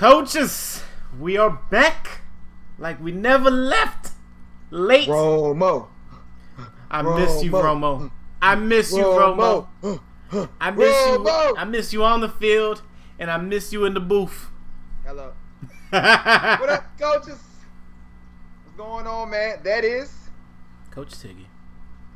Coaches, we are back like we never left. Late. Romo. I miss you, Romo. I miss you, Romo. I miss you. Romo. I miss you on the field, and I miss you in the booth. Hello. What up, coaches? What's going on, man? That is, Coach Tiggy?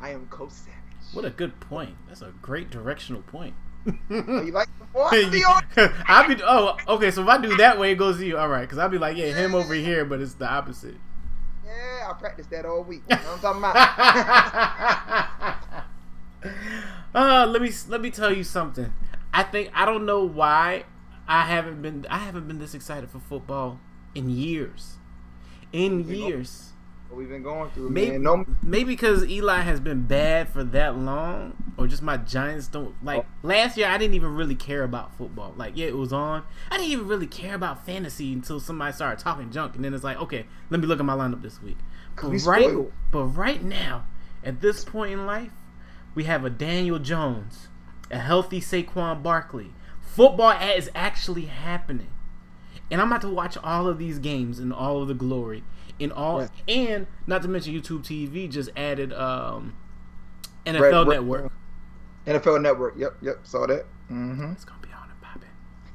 I am Coach Savage. What a good point. That's a great directional point. Oh, you like the? I be on- I'll be oh okay. So if I do that way, it goes to you. All right, because I'll be like, yeah, him over here, but it's the opposite. Yeah, I practiced that all week. You know what I'm talking about? uh, let me let me tell you something. I think I don't know why I haven't been I haven't been this excited for football in years. In years. We've been going through, Maybe man. No, maybe because Eli has been bad for that long, or just my Giants don't like. Oh. Last year, I didn't even really care about football. Like, yeah, it was on. I didn't even really care about fantasy until somebody started talking junk, and then it's like, okay, let me look at my lineup this week. But we right, spoiled. but right now, at this point in life, we have a Daniel Jones, a healthy Saquon Barkley. Football at is actually happening and I'm about to watch all of these games in all of the glory in all Right. and not to mention YouTube TV just added um NFL Network. NFL Network. Yep, yep. Saw that. hmm It's gonna be on and popping.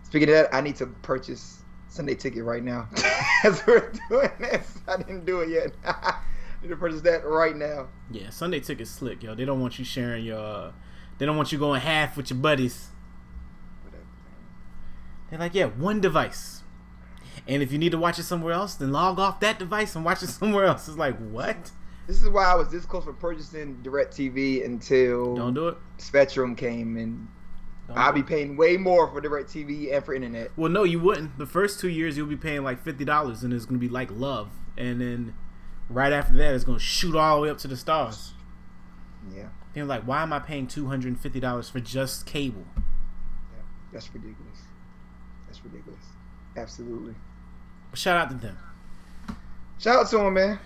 Speaking of that, I need to purchase Sunday ticket right now. As we're doing this, I didn't do it yet. I need to purchase that right now. Yeah, Sunday tickets slick, yo. They don't want you sharing your. Uh, they don't want you going half with your buddies. They're like, yeah, one device. And if you need to watch it somewhere else, then log off that device and watch it somewhere else. It's like, what? This is why I was this close for purchasing DirecTV until Don't do it. Spectrum came, and I'll be paying way more for DirecTV and for internet. Well, no, you wouldn't. The first two years, you'll be paying like fifty dollars, and it's gonna be like love. And then right after that, it's gonna shoot all the way up to the stars. Yeah, They're like, why am I paying two hundred and fifty dollars for just cable? yeah, that's ridiculous. That's ridiculous. Absolutely. Shout out to them. Shout out to him, man.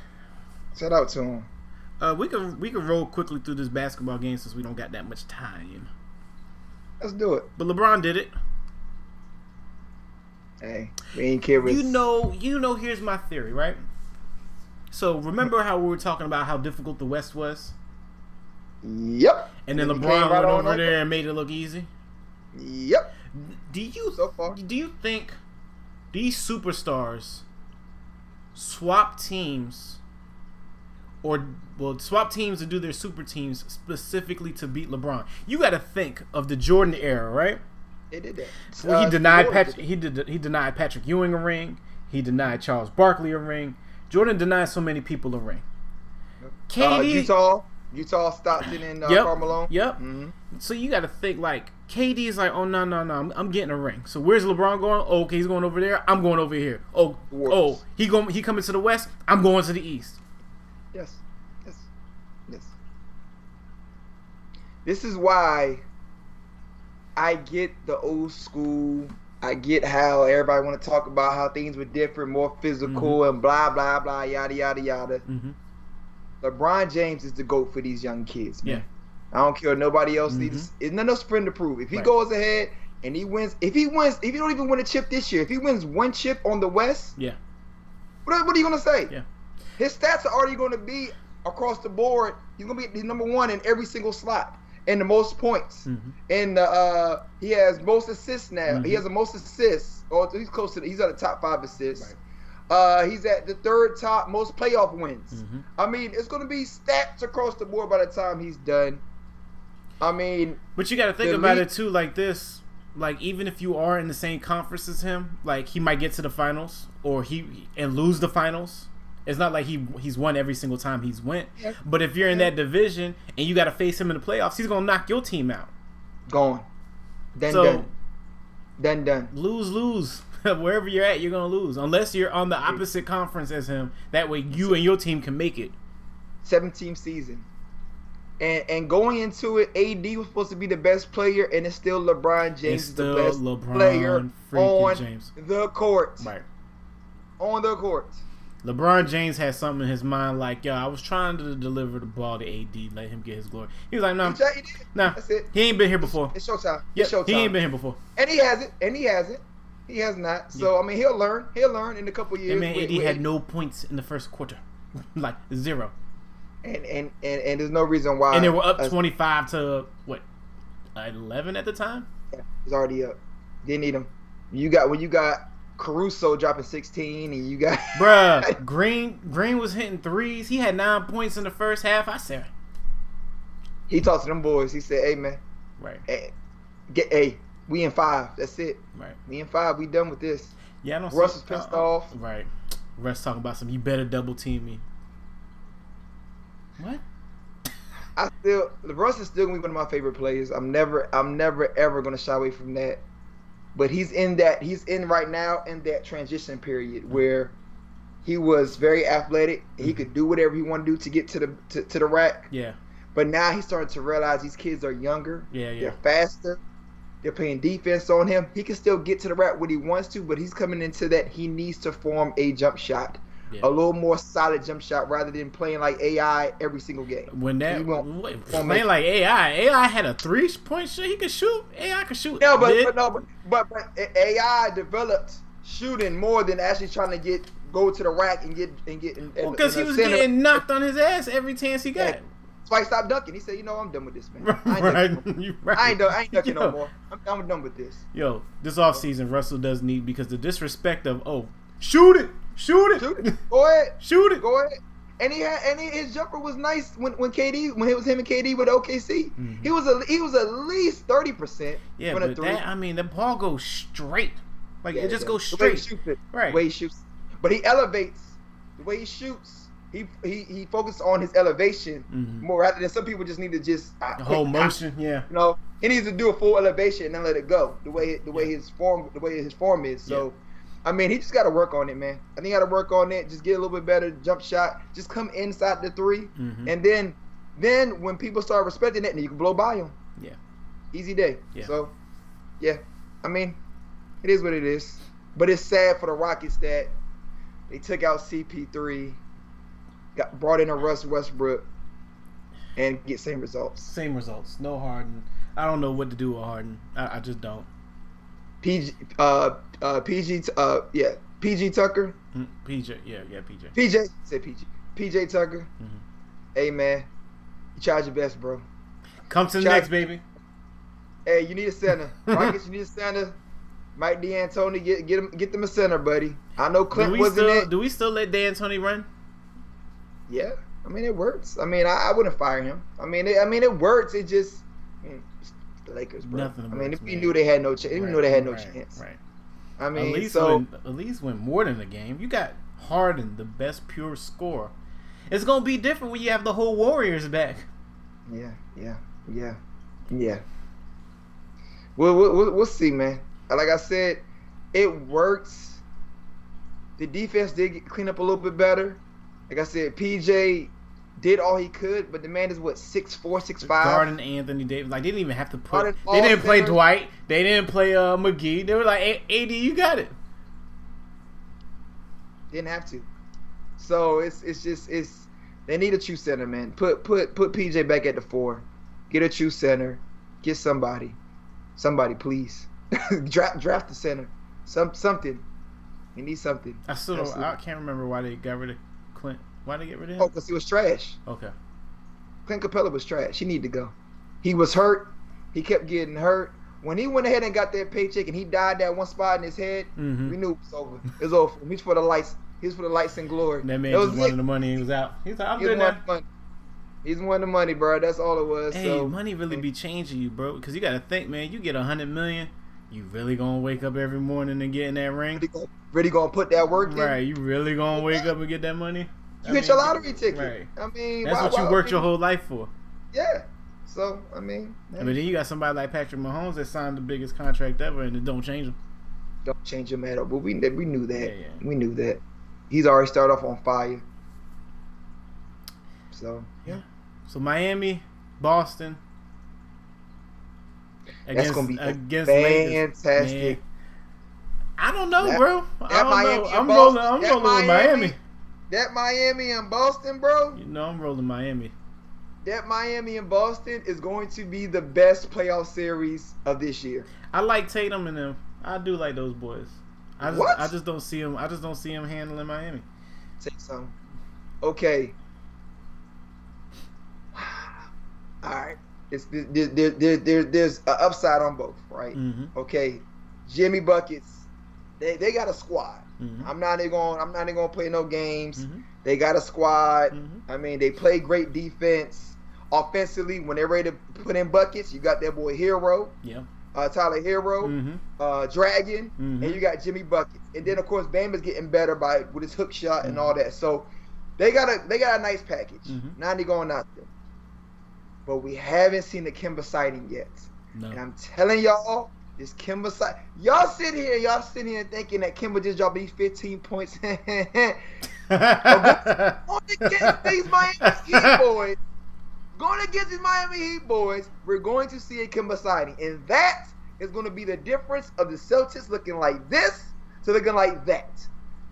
Shout out to him. Uh, we can we can roll quickly through this basketball game since we don't got that much time. Let's do it. But LeBron did it. Hey, we ain't care. You know, you know. Here's my theory, right? So remember how we were talking about how difficult the West was, Yep. and then LeBron right went over. there and made it look easy. Yep. Do you So far. do you think these superstars swap teams or well swap teams to do their super teams specifically to beat LeBron? You got to think of the Jordan era, right? They did that. Well, he Uh, denied Patrick. He did. He denied Patrick Ewing a ring. He denied Charles Barkley a ring. Jordan denied so many people a ring. it. Uh, Utah, Utah, Stockton, and uh, Yep. Carmelo. Yep. hmm So you got to think like KD is like, oh no no no, I'm, I'm getting a ring. So where's LeBron going? Oh, okay, he's going over there. I'm going over here. Oh oh, he going he coming to the west. I'm going to the east. Yes. Yes. Yes. This is why I get the old school. I get how everybody want to talk about how things were different, more physical, Mm-hmm. and blah blah blah, yada yada yada. Mm-hmm. LeBron James is the goat for these young kids, man. Yeah. I don't care nobody else Mhm. needs. It's not no sprint to prove. If he Right. goes ahead and he wins, if he wins, if he don't even win a chip this year, if he wins one chip on the West, Yeah. what, what are you gonna say? Yeah. His stats are already gonna be across the board. He's gonna be number one in every single slot and the most points. hmm And uh, he has most assists now. Mhm. He has the most assists. Or he's close to. The, he's at the top five assists. Right. Uh, he's at the third top most playoff wins. hmm I mean, it's going to be stats across the board by the time he's done. I mean, But you got to think about league- it too, like this. Like even if you are in the same conference as him, like he might get to the finals or he and lose the finals. It's not like he he's won every single time he's went. Yeah. But if you're in Yeah. that division and you got to face him in the playoffs, he's gonna knock your team out. gone. Then So- done. Then done. Lose, lose. Wherever you're at, you're gonna lose unless you're on the opposite conference as him. That way, you and your team can make it. Seventeen season. And and going into it, AD was supposed to be the best player, and it's still LeBron James It's is the best LeBron player on James. the court. Right. On the court. LeBron James had something in his mind like, yo, I was trying to deliver the ball to AD, let him get his glory. He was like, no, He tried- he did. nah, That's it. he ain't been here before. It's showtime. Yeah, It's showtime. he ain't been here before. and he has it. And he has it. He has not. So I mean, he'll learn. He'll learn in a couple years. And man, with- AD with- had no points in the first quarter, like zero, and, and and and there's no reason why. and they were up us- twenty five to what eleven at the time. Yeah, He's already up. Didn't need him. You got when you got Caruso dropping 16, and you got Bruh, Green Green was hitting threes. He had nine points in the first half. I said, he talked to them boys. He said, "Hey man, right, hey, get hey, we in five. That's it. right. We in five. We done with this." Yeah, I don't. Russ see, is pissed uh, off. Right. Russ talking about some. You better double team me. What? I still Russ is still gonna be one of my favorite players. I'm never I'm never ever gonna shy away from that. But he's in that he's in right now in that transition period where he was very athletic. He could do whatever he wanted to do to get to the to, to the rack. Yeah. But now he's starting to realize these kids are younger. Yeah. Yeah. They're faster. They're playing defense on him. He can still get to the rack when he wants to, but he's coming into that he needs to form a jump shot, Yeah. a little more solid jump shot rather than playing like AI every single game. When that wait, playing like AI, AI had a three point shot. He could shoot. AI could shoot. No, but, but no, but, but but AI developed shooting more than actually trying to get go to the rack and get and get in, in, because he was center. getting knocked on his ass every chance he got. Yeah. That's why he stopped ducking. He said, "You know, I'm done with this, man. I ain't right, dunking, no more. right. I ain't, I ain't dunking Yo. no more. I'm, I'm done with this." Yo, this offseason, Russell does need because the disrespect of oh, shoot it, shoot it, Shoot it. Go ahead. shoot it. Go ahead. And he had and he, his jumper was nice when when KD when it was him and KD with OKC. Mhm. He was a, he was at least thirty percent. Yeah, but that I mean, the ball goes straight. Like Yeah, it just yeah. goes The way he straight. shoots it. Right. The way he shoots, but he elevates. The way he shoots, he he he focuses on his elevation Mhm. more rather than some people just need to just ah, The whole ah, motion, yeah. You know, he needs to do a full elevation and then let it go. The way the way his form the way his form is. So, I mean, he just got to work on it, man. I think he got to work on it. Just get a little bit better jump shot. Just come inside the 3 Mhm. and then then when people start respecting it, then you can blow by him. Yeah. Easy day. Yeah. So, yeah, I mean, it is what it is. But it's sad for the Rockets that they took out CP3, got brought in a Russ Westbrook, and get same results. Same results. No Harden. I don't know what to do with Harden. I, I just don't. PG, uh, uh, PG, uh, yeah, PG Tucker, Mm, PJ, yeah, yeah, PJ. PJ, say PG, PJ Tucker. Mhm. Hey man, you tried your best, bro. Come to the next, baby. Hey, you need a center. Rockets, you need a center. Mike D'Antoni, get get him, get them a center, buddy. I know Clint wasn't still it. do we still let D'Antoni run? Yeah, I mean it works. I mean I, I wouldn't fire him. I mean it, I mean it works. It just I mean, it's the Lakers, bro. Nothing I mean if we man. knew they had no chance, we knew they had no right, chance. Right. I mean at least so at least win more than a game. You got Harden, the best pure scorer. It's gonna be different when you have the whole Warriors back. yeah, yeah, yeah, yeah. We'll, we'll, we'll, we'll see, man. Uh, like I said, it works. The defense did clean up a little bit better. Like I said, PJ did all he could, but the man is what six four, six five. Garden Anthony Davis, like they didn't even have to put. They didn't play center. Dwight. They didn't play uh, McGee. They were like, "A- "AD, you got it." Didn't have to. So it's it's just it's they need a true center, man. Put put put PJ back at the four. Get a true center. Get somebody. Somebody, please. draft draft the center. Some something. We need something. I still don't. I can't remember why they got rid of Clint. Why did they get rid of him? Oh, because he was trash. Okay. Clint Capela was trash. He need to go. He was hurt. He kept getting hurt. When he went ahead and got that paycheck and he died that one spot in his head, hmm we knew it was over. It was over. He's for the lights. He's for the lights and glory. That man It was just wanted the money. He was out. He's like, "I'm He's good now." the money. He's wanting the money, bro. That's all it was. Hey, so money really be changing you, bro. Because you got to think, man. You get a hundred million, you really gonna wake up every morning and get in that ring, really gonna, really gonna put that work in. right? You really gonna wake up and get that money? I You mean, your lottery ticket. Right. I mean, That's why- what you worked your whole life for. Yeah. So I mean, But then you got somebody like Patrick Mahomes that signed the biggest contract ever, and it don't change him. don't change him at all. But we we knew that. Yeah, yeah. We knew that. He's already started off on fire. So yeah, So Miami, Boston. that's gonna be against fantastic. I don't know, That- bro. I that don't Miami know. I'm Boston- rolling. I'm rolling with Miami- Miami. That Miami and Boston, bro. You know, I'm rolling Miami. That Miami and Boston is going to be the best playoff series of this year. I like Tatum and them. I do like those boys. I just, What? I just don't see him. I just don't see him handling Miami. Take some. Okay. All right. It's there, there, there, there, there's an upside on both, right? Mm-hmm. Okay. Jimmy buckets. They they got a squad. Mm-hmm. I'm not even going. I'm not even going to play no games. Mm-hmm. They got a squad. Mm-hmm. I mean, they play great defense. Offensively, when they're ready to put in buckets, you got that boy Herro, Yeah. uh, Tyler Herro, Mm-hmm. uh, Dragon, Mhm. and you got Jimmy buckets. And then of course Bam is getting better by with his hook shot and Mhm. all that. So they got a they got a nice package. Mhm. Now they going out there, but we haven't seen the Kemba sighting yet. No. And I'm telling y'all, this Kemba side. Y'all sit here, y'all sitting here thinking that Kemba just dropped these 15 points. Going against these Miami Heat boys. Going against these Miami Heat boys, we're going to see a Kemba sighting. And that is going to be the difference of the Celtics looking like this to looking like that.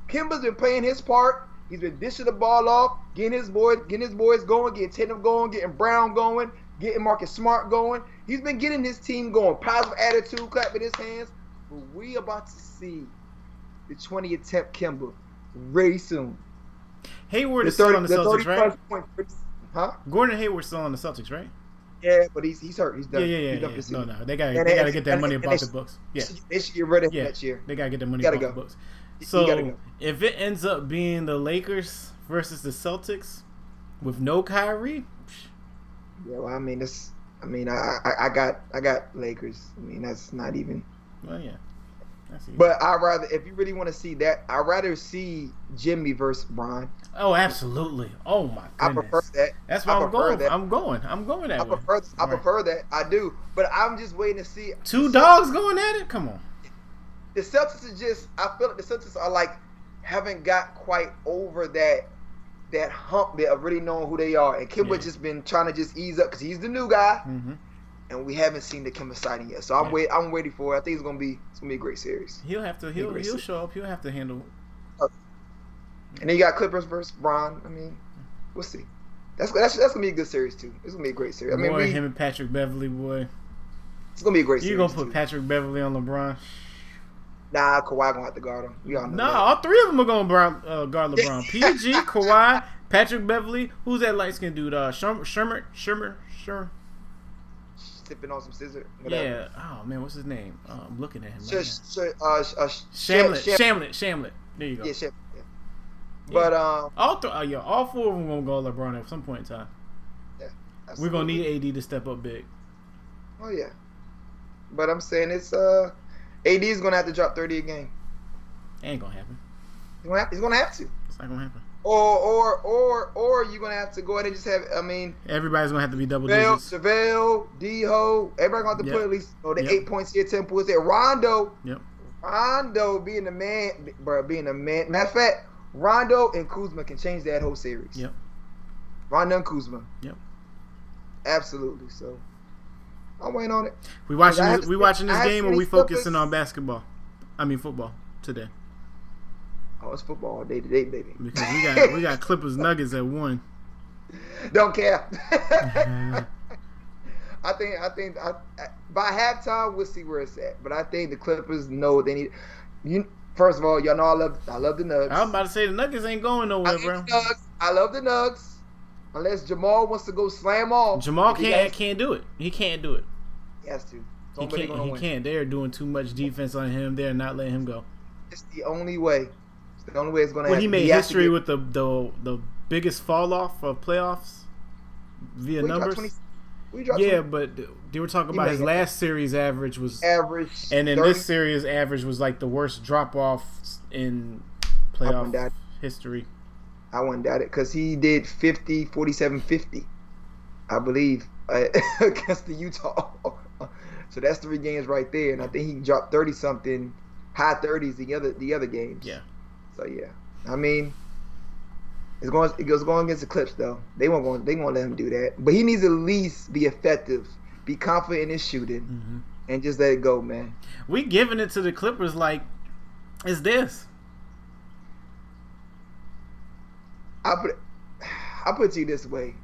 Kemba's been playing his part. He's been dishing the ball off, getting his boys, getting his boys going, getting Tatum going, getting Brown going, getting Marcus Smart going. He's been getting his team going. Positive attitude, clapping his hands. But we about to see the 20 attempt Kemba very soon. Hayward The is still 30, on the the Celtics, right? point, huh? Gordon Hayward's still on the Celtics, right? Yeah, but he's he's hurt. He's done. Yeah, yeah, yeah. Yeah. No, no, they got they, they got to get that money off the books. Yeah, They should get rid of yeah. next year. They got to get the money off the books. So go. if it ends up being the Lakers versus the Celtics with no Kyrie, Yeah, well, I mean, this. I mean, I, I I got I got Lakers. I mean, that's not even. well, yeah. But I rather, if you really want to see that, I rather see Jimmy versus Bron. oh, absolutely. Oh my I prefer that. That's why I I'm going. that. I'm going. I'm going that I way. prefer I Right. prefer that. I do. But I'm just waiting to see. Two dogs going at it. Come on. The Celtics are just. I feel like the Celtics are like haven't got quite over that that hump that of really knowing who they are. And Kemba Yeah. just been trying to just ease up because he's the new guy. hmm and we haven't seen the Kemba sighting yet. So I'm Yeah. wait I'm waiting for it. I think it's gonna be it's gonna be a great series. He'll have to. He'll he'll series. show up. He'll have to handle. And then you got Clippers versus Bron. I mean, we'll see. That's that's that's gonna be a good series too. It's gonna be a great series. I mean, boy, we, him and Patrick Beverley, boy. it's gonna be a great You series. gonna put too. Patrick Beverley on LeBron? Nah, Kawhi gonna have to guard him. We all know No, that. all three of them are going to brown, uh, guard LeBron. PG, Kawhi, Patrick Beverley. Who's that light skinned dude? Uh, Shermer, Shermer, Shermer, Shermer. Sipping on some scissor. Whatever. Yeah. Oh man, what's his name? Uh, I'm looking at him. Sh- Right sh- uh, sh- uh, sh- Shamet, Shamet, Shamet. There you go. Yeah, Sham- yeah. But um, All th- uh, yeah, all four of them gonna go LeBron at some point in time. Yeah. We're gonna need AD to step up big. Oh yeah. But I'm saying it's uh, AD is gonna have to drop 30 a game. Ain't gonna happen. He's gonna have, he's gonna have to. It's not gonna happen. Or or or or you're gonna have to go ahead and just have. I mean, Everybody's gonna have to be double Chevelle, digits. Chevelle, D Ho, everybody gonna have to Yep. put at least oh, the Yep. eight points here, ten points there. Rondo, Yep. Rondo being the man, bro, being the man. Matter of fact, Rondo and Kuzma can change that whole series. Yep. Rondo and Kuzma. Yep. Absolutely. So I'm waiting on it. We watching this, we watching this game or we focusing on basketball? I mean football today Oh, it's football all day today, baby. because we got we got Clippers Nuggets at one. Don't care. Mm-hmm. I think I think I, I- by halftime we'll see where it's at. But I think the Clippers know they need. You first of all, y'all know I love I love the Nuggets. I'm about to say the Nuggets ain't going nowhere, love bro. Nugs. I love the Nuggets. Unless Jamal wants to go slam off. Jamal can't has- can't do it. He can't do it. He has to. He can't. He win. can't. They're doing too much defense on him. They're not letting him go. It's the only way. It's the only way it's gonna When he made has history with the the the biggest fall off of playoffs via Well, he dropped numbers. 20 we Yeah, 20 but they were talking He about his it. last series average was, average. and then 30. this series average was like the worst drop off in I playoff wouldn't history. I wouldn't doubt it because he did 50, 47, 50, I believe, uh, against the Utah. So that's three games right there, and I think he dropped thirty something, high thirties the other the other games. Yeah. So yeah, I mean, it's going it goes going against the Clips though. They won't go, they won't let him do that, but he needs to at least be effective, be confident in his shooting, hmm and just let it go, man. We giving it to the Clippers like it's this. I put I put you this way.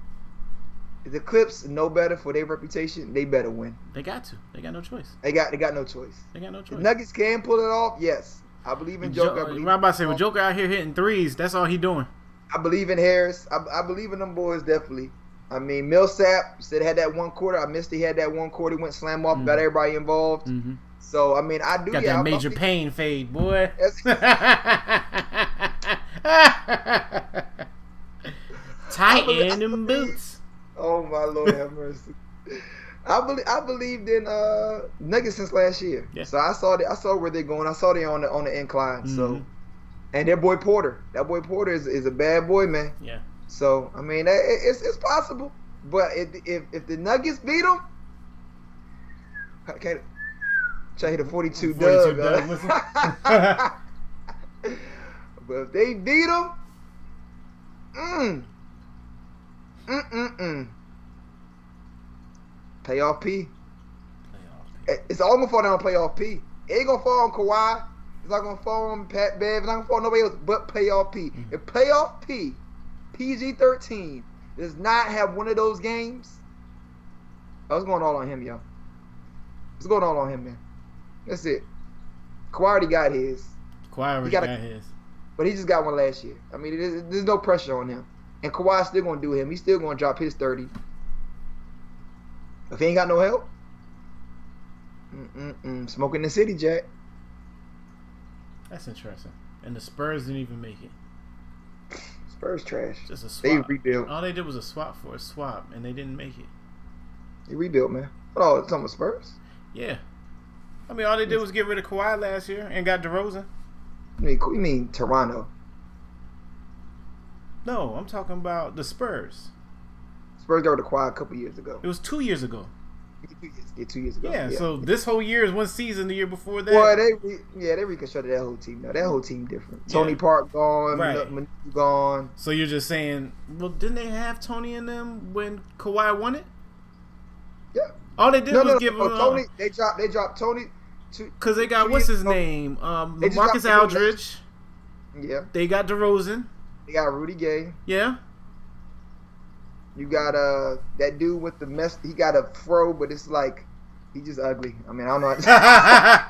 The Clips know better for their reputation, they better win. They got to. They got no choice. They got they got no choice. They got no choice. Nuggets can pull it off. Yes, I believe in Joker. I believe I'm about to say, with Joker out here hitting threes, that's all he doing. I believe in Harris. I, I believe in them boys definitely. I mean, Millsap said had that one quarter. I missed. He had that one quarter. He went slam off, got Mhm. everybody involved. Mm-hmm. So I mean, I do Got yeah, that major pain fade, boy. Tight believe- in them boots. Oh my lord, have mercy. I believe I believed in uh Nuggets since last year. Yeah. So I saw the, I saw where they're going. I saw they on the on the incline. So Mhm. and their boy Porter. That boy Porter is, is a bad boy, man. Yeah. So I mean, it, it's it's possible. But if if, if the Nuggets beat them, okay, try hit a 42, 42 dub. but if they beat them, mm, mm, mm, mm. Playoff P. It- It's all gonna fall down on playoff P. It ain't gonna fall on Kawhi. It's not gonna fall on Pat Bev. It's not gonna fall on nobody else but playoff P. Mhm. If playoff P, PG thirteen, does not have one of those games, I was going all on him, yo. It's going all on him, man. That's it. Kawhi already got his, Kawhi already gotta- got his. but he just got one last year. I mean, there's, there's no pressure on him, and Kawhi's still gonna do him. He's still gonna drop his thirty. If he ain't got no help, mm-mm-mm. smoking the city, Jack. That's interesting. And the Spurs didn't even make it. Spurs trash. Just a They swap. rebuilt. All they did was a swap for a swap, and they didn't make it. They rebuilt, man. It's on the Spurs. Yeah. I mean, all they did was get rid of Kawhi last year and got DeRozan. You mean, you mean Toronto? No, I'm talking about the Spurs. Spurs got Kawhi a couple years ago. It was two years ago. Two years, yeah, two years ago. Yeah, so this whole year is one season. The year before that, Well, they re, yeah they reconstructed that whole team. Now that whole team different. Tony Yeah. Park gone, Right. Manu gone. so you're just saying, well, didn't they have Tony in them when Kawhi won it? Yeah. All they did No, was no, give no, him uh, Tony. They dropped. They dropped Tony. Because they got what's his name, um, Marcus Aldridge. Yeah, They got DeRozan. They got Rudy Gay. Yeah, You got uh that dude with the mess. He got a fro, but it's like he just ugly. I mean, I don't know. I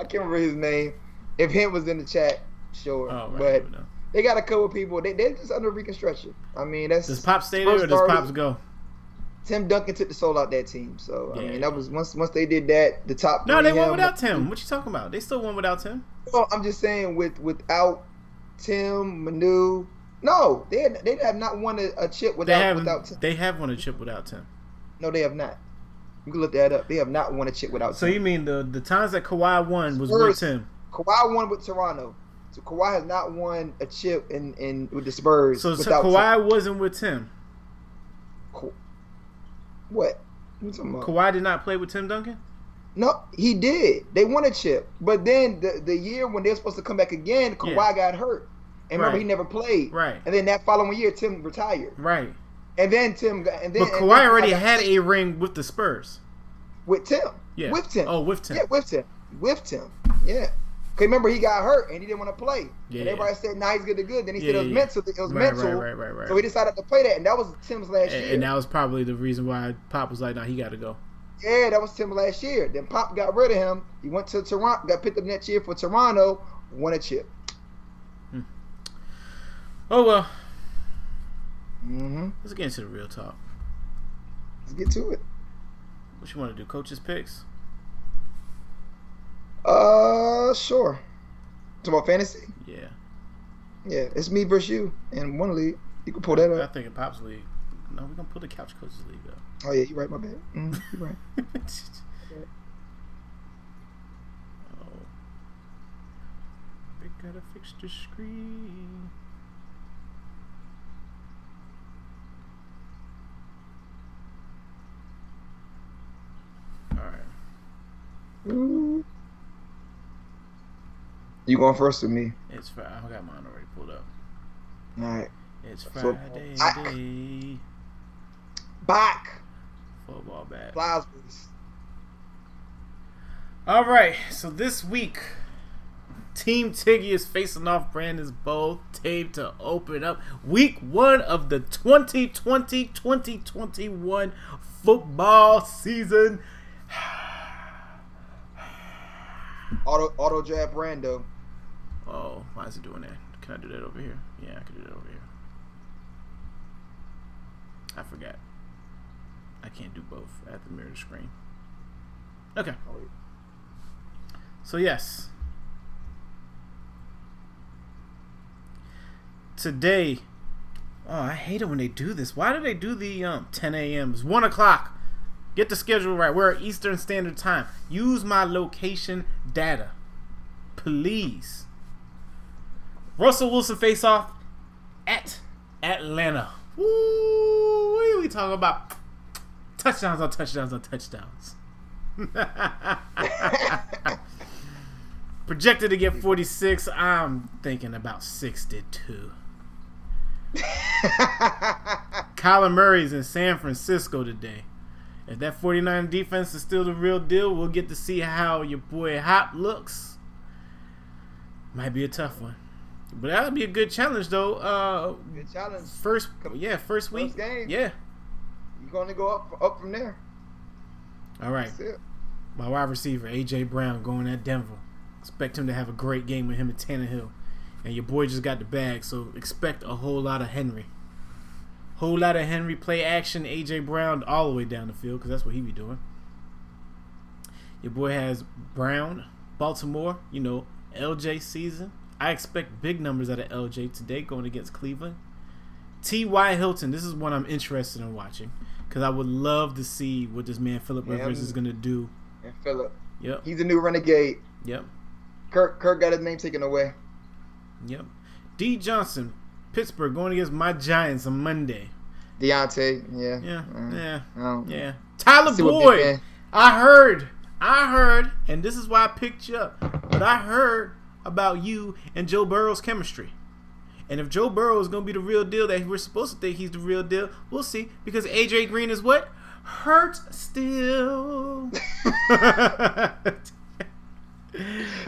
can't remember his name. If him was in the chat, sure. Oh, right. But they got a couple people. They they're just under reconstruction. I mean, that's Does Pop stay there or does Pops go? Tim Duncan took the soul out that team. So I Yeah. mean, that was once once they did that, the top. No, they won him- without Tim. What you talking about? They still won without Tim. No, I'm just saying with without Tim Manu. No, they had, they have not won a, a chip without have without Tim. they have won a chip without Tim. No, they have not. You can look that up. They have not won a chip without So Tim. you mean the the times that Kawhi won was Spurs. with Tim? Kawhi won with Toronto. So Kawhi has not won a chip in, in with the Spurs So, so without Kawhi wasn't with Tim. Tim. What? What you talking about? Kawhi did not play with Tim Duncan. No, he did. They won a chip, but then the the year when they're supposed to come back again, Kawhi Yeah. got hurt, and remember Right. he never played. Right. And then that following year, Tim retired, Right. and then Tim got. And then But and Kawhi then already had a ring with the Spurs. with Tim. Yeah. With Tim. Oh, with Tim. Yeah, with Tim. With Tim. Yeah. Cause remember he got hurt and he didn't want to play. Yeah. And everybody said, "Nah, he's good to good." Then he Yeah, said it was yeah. mental. It was Right, mental. right, right, right, right. So he decided to play that, and that was Tim's last and, year. and that was probably the reason why Pop was like, "Nah, he got to go." Yeah, that was Tim last year. Then Pop got rid of him. He went to Toronto, got picked up next year for Toronto, won a chip. Oh well. Mm-hmm. Let's get into the real talk. Let's get to it. What you want to do? Coaches picks. Uh, sure. Talk about fantasy. Yeah. Yeah, it's me versus you in one league. You can pull that I up. I think in Pop's league. No, we're gonna pull the couch coaches league up. Oh yeah, you're right. My bad. Mm, you're right. oh. Gotta fix the screen. Alright. Ooh. You going first with me? It's Friday. I got mine already pulled up. All right. It's So- Friday I- day. Back. Football bat. Flies. All right. So this week, Team Tiggy is facing off Brandon's Bowl tape to open up week one of the 2020 2021 football season. Auto auto draft Brando. Oh, why is he doing that? Can I do that over here? Yeah, I can do that over here. I forgot. I can't do both. at the mirror screen. Okay. So yes. Today, oh, I hate it when they do this. Why do they do the um 10 a.m. It's one o'clock. Get the schedule right. We're at Eastern Standard Time. Use my location data, please. Russell Wilson face off at Atlanta. Woo! What are we talking about? Touchdowns on touchdowns on touchdowns. Projected to get 46. I'm thinking about 62. Kyler Murray's in San Francisco today. If that 49 defense is still the real deal, we'll get to see how your boy Hop looks. Might be a tough one. But that'll be a good challenge though. Uh Good challenge. first yeah, first week. First game. Yeah. You're gonna go up up from there. All right. My wide receiver, AJ Brown, going at Denver. Expect him to have a great game with him and Tannehill. And your boy just got the bag, so expect a whole lot of Henry. Whole lot of Henry play action, AJ Brown all the way down the field, because that's what he be doing. Your boy has Brown, Baltimore, you know, LJ season. I expect big numbers out of LJ today going against Cleveland. T.Y. Hilton, this is one I'm interested in watching because I would love to see what this man Philip Rivers is going to do. And Philip, Yep, he's a new renegade. yep, Kirk Kirk got his name taken away. yep. D. Johnson, Pittsburgh going against my Giants on Monday. Diontae, yeah. Yeah, Mm, yeah, yeah. Tyler Boyd, I heard, I heard, and this is why I picked you up. But I heard about you and Joe Burrow's chemistry. And if Joe Burrow is going to be the real deal that we're supposed to think he's the real deal, we'll see. Because AJ Green is what? Hurt still.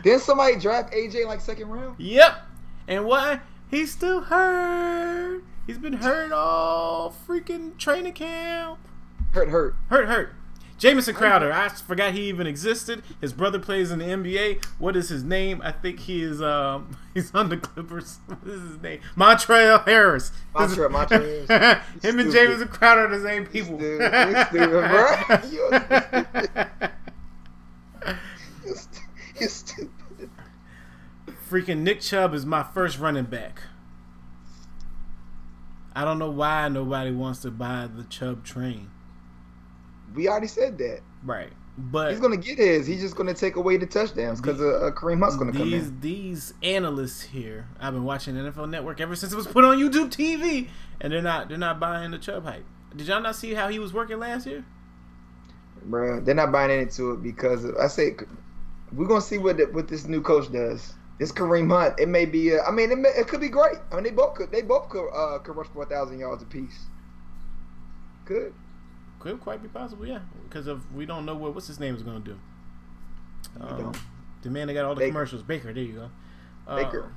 Didn't somebody draft AJ like second round? yep. And why? He's still hurt. He's been hurt all freaking training camp. Hurt, hurt. Hurt, hurt. Jamison Crowder. I forgot he even existed. His brother plays in the NBA. What is his name? I think he is. Um, he's on the Clippers. What is his name? Montreal Harris. Montreal- Montreal Harris. Him and. Jamison Crowder are the same people. Stupid. You stupid, bro. You're stupid. You're stupid. Freaking Nick Chubb is my first running back. I don't know why nobody wants to buy the Chubb train. We already said that. Right. But He's gonna get his. He's just gonna take away the touchdowns because uh, Kareem Hunt's gonna come these in. these analysts here, I've been watching NFL Network ever since it was put on YouTube TV, and they're not they're not buying the Chubb hype. Did y'all not see how he was working last year? Bruh, they're not buying into it because I say we're gonna see what the, what this new coach does. This Kareem Hunt, it may be. Uh, I mean, it, may, it could be great. I mean, they both could. They both could uh, could rush for a thousand yards apiece. Good. Could quite be possible, yeah, because of we don't know what what's his name is going to do. Um, the man that got all the Baker. commercials, Baker. There you go. Uh, Baker.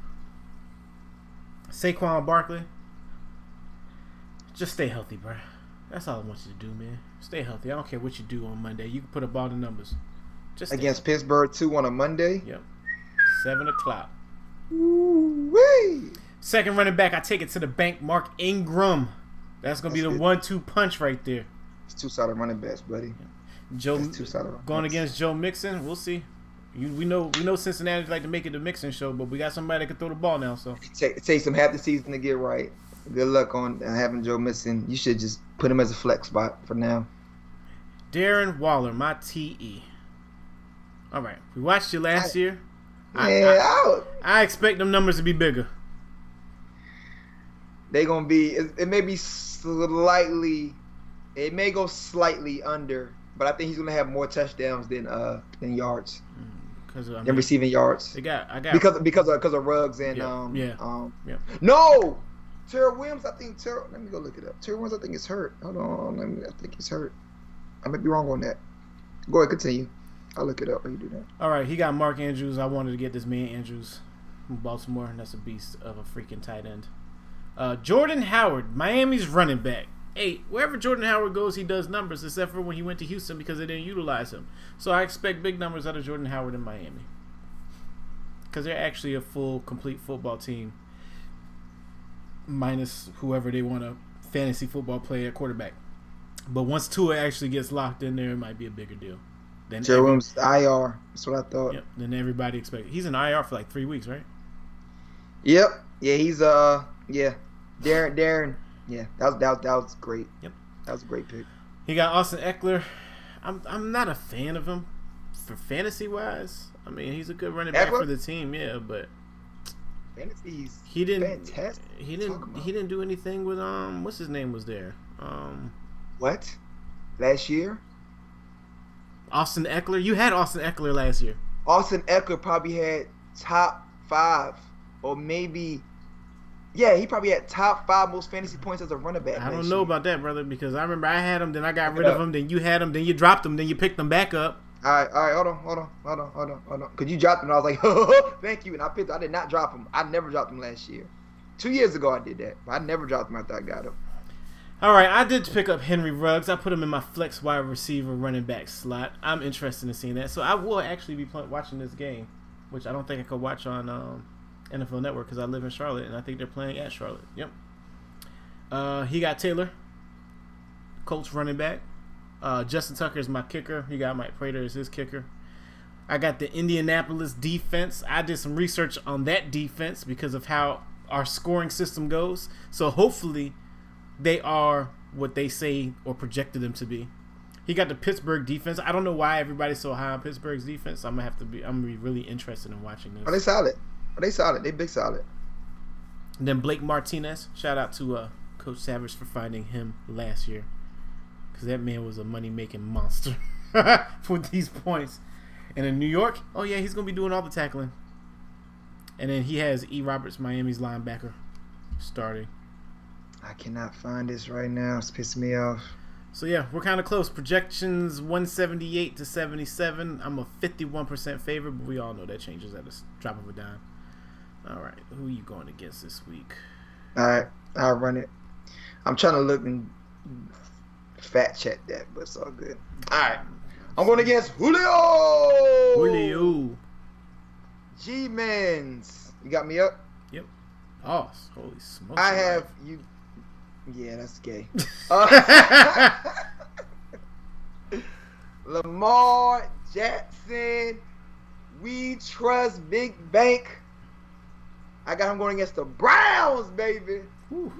Saquon Barkley. Just stay healthy, bro. That's all I want you to do, man. Stay healthy. I don't care what you do on Monday. You can put up all the numbers. Just Against Pittsburgh two on a Monday. Yep. Seven o'clock. Woo-wee. Second running back, I take it to the bank. Mark Ingram. That's gonna be the good. one-two punch right there. It's two sided running backs, buddy. Joe going against Joe Mixon. We'll see. You, we know we know Cincinnati like to make it the Mixon show, but we got somebody that can throw the ball now. So It, take, it takes him half the season to get right. Good luck on having Joe missing. You should just put him as a flex spot for now. Darren Waller, my TE. All right, we watched you last year. I, Yeah, I, I, I expect them numbers to be bigger. they gonna be. It, it may be slightly. It may go slightly under, but I think he's gonna have more touchdowns than uh than yards, Because I than mean, receiving yards. they got I got Because because of because of Ruggs and Yeah, um yeah, um yeah. no Tyrell Williams I think Tyrell let me go look it up Tyrell Williams I think is hurt hold on let me I think he's hurt I might be wrong on that go ahead continue I'll look it up when you do that. All right, he got Mark Andrews. I wanted to get this man Andrews from Baltimore, and that's a beast of a freaking tight end. Uh, Jordan Howard, Miami's running back. Hey, wherever Jordan Howard goes, he does numbers, except for when he went to Houston because they didn't utilize him. So I expect big numbers out of Jordan Howard in Miami because they're actually a full, complete football team, minus whoever they want to fantasy football play at quarterback. But once Tua actually gets locked in there, it might be a bigger deal. Then Jerome's IR. That's what I thought. Yep. Then everybody expected. He's in IR for like three weeks, right? Yep. Yeah, he's uh yeah. Darren Darren. Yeah, that was that was, that was great. Yep. That was a great pick. He got Austin Ekeler. I'm I'm not a fan of him for fantasy wise. I mean, he's a good running back Ekeler? for the team, yeah, but fantasy's he didn't fantastic. he didn't he didn't do anything with um what's his name was there um what last year Austin Ekeler you had Austin Ekeler last year Austin Ekeler probably had top five or maybe yeah, he probably had top five most fantasy points as a running back. I don't know year. about that, brother, because I remember I had him, then I got rid of him, then you had him, then you dropped him, then you picked him back up. All right, all right, hold on, hold on, hold on, hold on, hold on. Cause you dropped him, and I was like, oh, thank you, and I picked. I did not drop him. I never dropped him last year. Two years ago, I did that, but I never dropped him after I got him. All right, I did pick up Henry Ruggs. I put him in my flex wide receiver running back slot. I'm interested in seeing that, so I will actually be watching this game, which I don't think I could watch on um, NFL Network because I live in Charlotte and I think they're playing at Charlotte. Yep. Uh, he got Taylor, Colts running back. Uh, Justin Tucker is my kicker. He got Mike Prater as his kicker. I got the Indianapolis defense. I did some research on that defense because of how our scoring system goes. So hopefully, they are what they say or projected them to be. He got the Pittsburgh defense. I don't know why everybody's so high on Pittsburgh's defense. I'm gonna have to be. I'm gonna be really interested in watching this. Are they solid? Are they solid? They big solid. And then Blake Martinez. Shout out to uh, Coach Savage for finding him last year because that man was a money making monster for these points. And in New York, oh yeah, he's gonna be doing all the tackling. And then he has E. Roberts, Miami's linebacker, starting. I cannot find this right now. It's pissing me off. So yeah, we're kind of close. Projections 178 to 77. I'm a 51% favorite, but we all know that changes at a drop of a dime. All right, who are you going against this week? All right, I'll run it. I'm trying to look and fat check that, but it's all good. All right, I'm going against Julio. Julio. G Men's. You got me up. Yep. Oh, holy smokes! I have you. Yeah, that's gay. Uh, Lamar Jackson. We trust Big Bank. I got him going against the Browns, baby. Woo.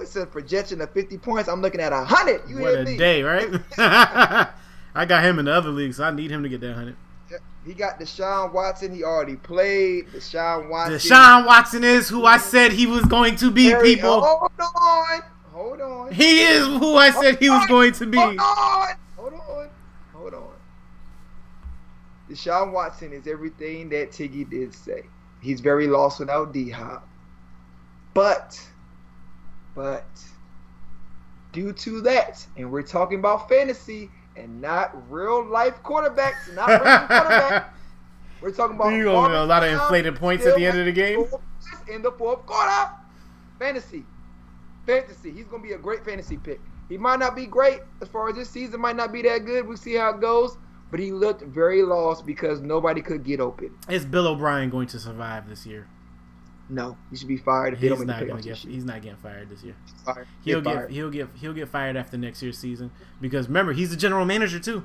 It says projection of 50 points. I'm looking at 100. You what a me? day, right? I got him in the other league, so I need him to get that 100. He got Deshaun Watson. He already played. Deshaun Watson. Deshaun Watson is who I said he was going to be, Harry, people. Hold on. Hold on. He is who I said he was going to be. Hold on. Hold on. Hold on. Deshaun Watson is everything that Tiggy did say. He's very lost without D Hop. But, but, due to that, and we're talking about fantasy and not real life quarterbacks, not real quarterbacks. We're talking about you a lot of inflated points at the end of the game. In the fourth quarter, fantasy, fantasy. He's gonna be a great fantasy pick. He might not be great as far as this season might not be that good. We'll see how it goes but he looked very lost because nobody could get open. Is Bill O'Brien going to survive this year? No, he should be fired if he's don't gonna get. He's not getting fired this year. Fired. He'll get, get he'll get he'll get fired after next year's season because remember he's the general manager too.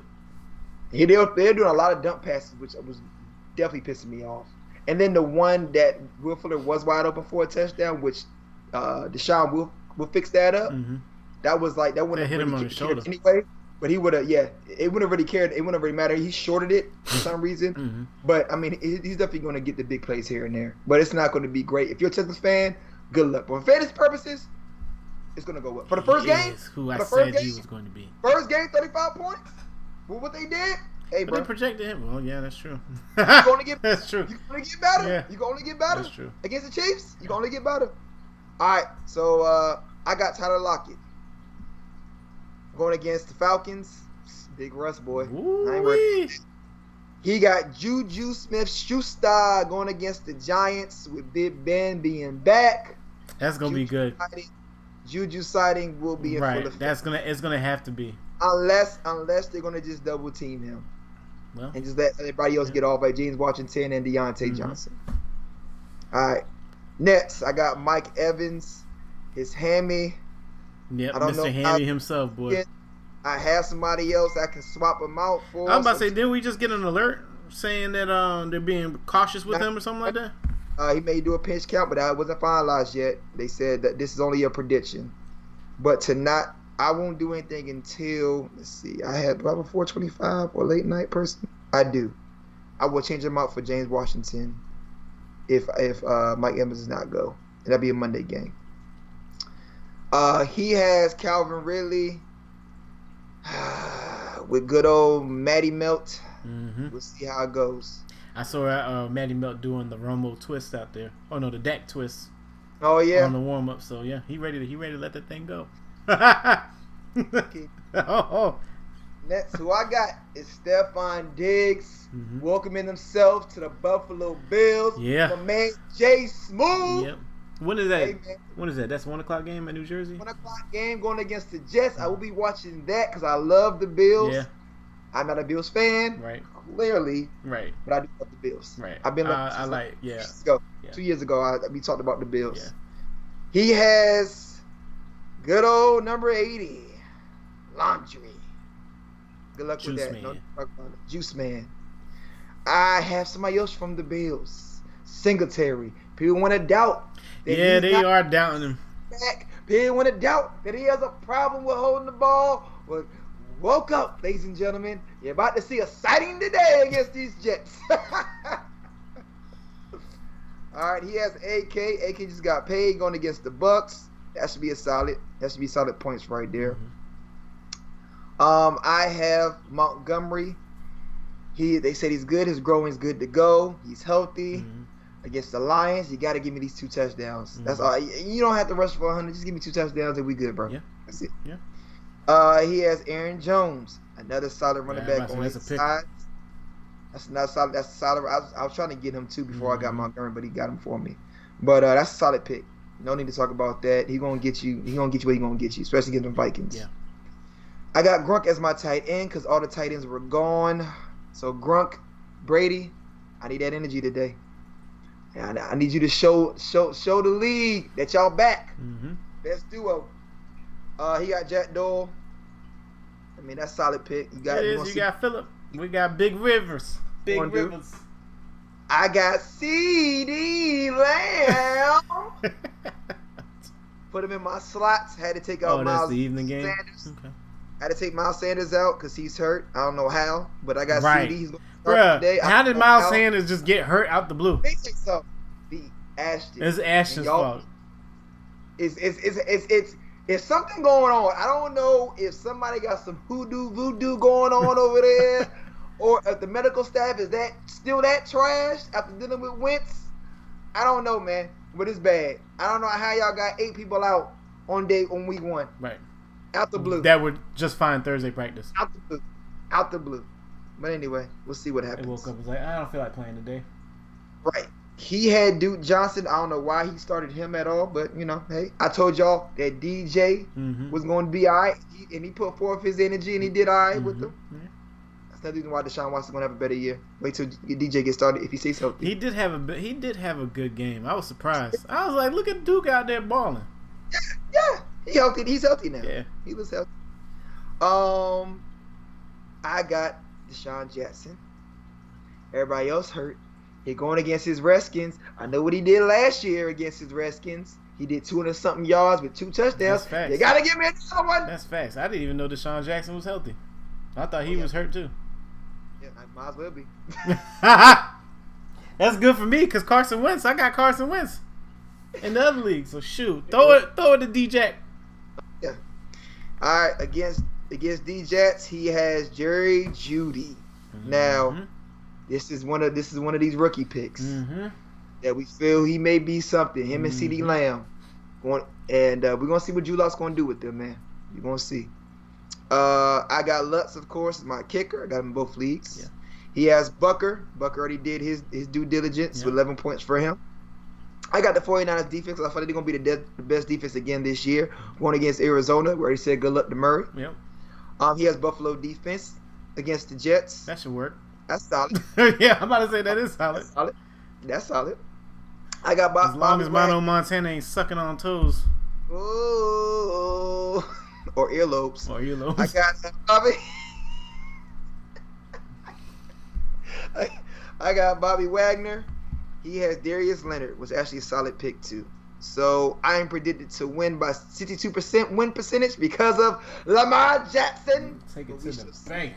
He they're, they're doing a lot of dump passes, which was definitely pissing me off. And then the one that Will Fuller was wide open for a touchdown, which uh, Deshaun will will fix that up. Mm-hmm. That was like that would have hit him on the shoulder anyway. But he would have, yeah, it wouldn't have really cared. It wouldn't have really mattered. He shorted it for some reason. Mm-hmm. But I mean, he's definitely going to get the big plays here and there. But it's not going to be great. If you're a Texas fan, good luck. But for fantasy purposes, it's going to go up. For the first he game, who I said game, he was going to be. First game, 35 points. Well, what they did, hey, but bro. they projected him. Well, yeah, that's true. you're going to get that's true. You're going to get better. Yeah. You're going to get better. That's true. Against the Chiefs, you're going to get better. All right, so uh, I got Tyler Lockett going against the Falcons. Big Russ boy. He got Juju Smith Schuster going against the Giants with Big Ben being back. That's gonna be good. Sighting, Juju sighting will be in Right. That's gonna. It's gonna have to be. unless unless they're gonna just double team him Well. and just let everybody else Yeah. get off by James Washington and Diontae Mhm. Johnson. All right. Next, I got Mike Evans, his hammy. Yep. I don't know Mr. how- Hammy himself, boy. I have somebody else I can swap him out for. I'm about to say, didn't we just get an alert saying that um they're being cautious with him or something like that? Uh, he may do a pinch count, but that wasn't finalized yet. They said that this is only a prediction. But to not, I won't do anything until let's see. I had probably 425 or late night person. I do. I will change him out for James Washington if if uh, Mike Evans does not go, and that'll be a Monday game. Uh, he has Calvin Ridley with good old Matty Melt. hmm We'll see how it goes. I saw uh, Matty Melt doing the Romo twist out there. Oh no, the Dak twist Oh yeah. on the warm up. So yeah, he ready to he ready to let that thing go. Okay. oh, oh. Next, who I got is Stefon Diggs, Mhm. welcoming himself to the Buffalo Bills. Yeah. My man Jay Smooth. Yep. When is that? Hey, When is that? That's one o'clock game in New Jersey. one o'clock game going against the Jets. I will be watching that because I love the Bills. Yeah. I'm not a Bills fan, Right. clearly, Right. but I do love the Bills. Right. I've been Uh, like, I like. Yeah. years ago. Yeah. Two years ago, I, we talked about the Bills. Yeah. He has good old number 80, Landry. Good luck Juice with that. Man. No talk about it. Juice Man. I have somebody else from the Bills. Singletary. People want to doubt Yeah, they are doubting him. back. People want to doubt that he has a problem with holding the ball. Well, woke up, ladies and gentlemen. You're about to see a sighting today against these Jets. All right, he has AK. AK just got paid going against the Bucks. That should be a solid. That should be solid points right there. Mhm. Um, I have Montgomery. He they said he's good. His growing's good to go. He's healthy Mhm. Against the Lions. You got to give me these two touchdowns. That's Mhm. all. You don't have to rush for 100. Just give me two touchdowns and we good, bro. Yeah. That's it. Yeah. Uh, he has Aaron Jones, another solid running Yeah, back on his that's side. That's not solid. That's solid. I was, I was trying to get him too before I got Mhm. Montgomery, but he got him for me. But uh, that's a solid pick. No need to talk about that. He gonna get you. He gonna get you where he gonna get you, especially against the Vikings. Yeah. I got Gronk as my tight end because all the tight ends were gone. So Gronk, Brady, I need that energy today. And I need you to show show show the league that y'all back. Mhm. Best duo. Uh, he got Jack Doyle. I mean that's solid pick. You got. It you You see- got Philip. We got Big Rivers. Big. Rivers. I got CeeDee Lamb. Put him in my slots. Had to take out oh, that's the evening game. Sanders. Okay. Had to take Miles Sanders out because he's hurt. I don't know how, but I got Right. CeeDee. He's start Bruh, how did Miles how. Sanders just get hurt out the blue? So. The Ashton. It's Ashton's fault. It's it's it's it's it's it's something going on. I don't know if somebody got some hoodoo voodoo going on over there, or if the medical staff is that still that trash after dealing with Wentz. I don't know, man, but it's bad. I don't know how y'all got eight people out on day on week one Right. Out the blue, That would just fine Thursday practice. out the blue, out the blue. But anyway, we'll see what They happens. woke up and was like, I don't feel like playing today. Right. He had Duke Johnson. I don't know why he started him at all, but you know, hey, I told y'all that DJ Mm-hmm. was going to be all right, he, and he put forth his energy, and he did all right with Mhm. them. Yeah. That's the reason why Deshaun Watson's going to have a better year. Wait till DJ gets started if he stays healthy. He did have a he did have a good game. I was surprised. I was like, look at Duke out there balling. He healthy. He's healthy now. Yeah. He was healthy. Um, I got DeSean Jackson. Everybody else hurt. He going against his Redskins. I know what he did last year against his Redskins. He did 200 something yards with two touchdowns. You got to give me another one. That's facts. I didn't even know DeSean Jackson was healthy. I thought he Oh, yeah. was hurt too. Yeah, I might as well be. That's good for me because Carson Wentz. I got Carson Wentz in the other league. So shoot, throw it, throw it to DJ. All right, against against D Jets, he has Jerry Jeudy. Now- This is one of this is one of these rookie picks Mm-hmm. that we feel he may be something. Him and CeeDee Mhm. Lamb, going and uh, we're gonna see what Julius gonna do with them, man. You're gonna see. Uh, I got Lutz, of course, is my kicker. I got him in both leagues. Yeah. He has Butker. Butker already did his, his due diligence Yep. with 11 points for him. I got the 49ers defense. I thought they're going to be the, de- the best defense again this year, going against Arizona, where he said good luck to Murray. Yep, Um, he has Buffalo defense against the Jets. that should work. That's solid. yeah, I'm about to say that is solid. That's solid. That's solid. I got Bob. As long as Mono Montana ain't sucking on toes Ooh. or earlobes. or earlobes. I got Bobby. I, I got Bobby Wagner. He has Darius Leonard, was actually a solid pick too. So I am predicted to win by 62% win percentage because of Lamar Jackson. Take it to we the shall see. bank.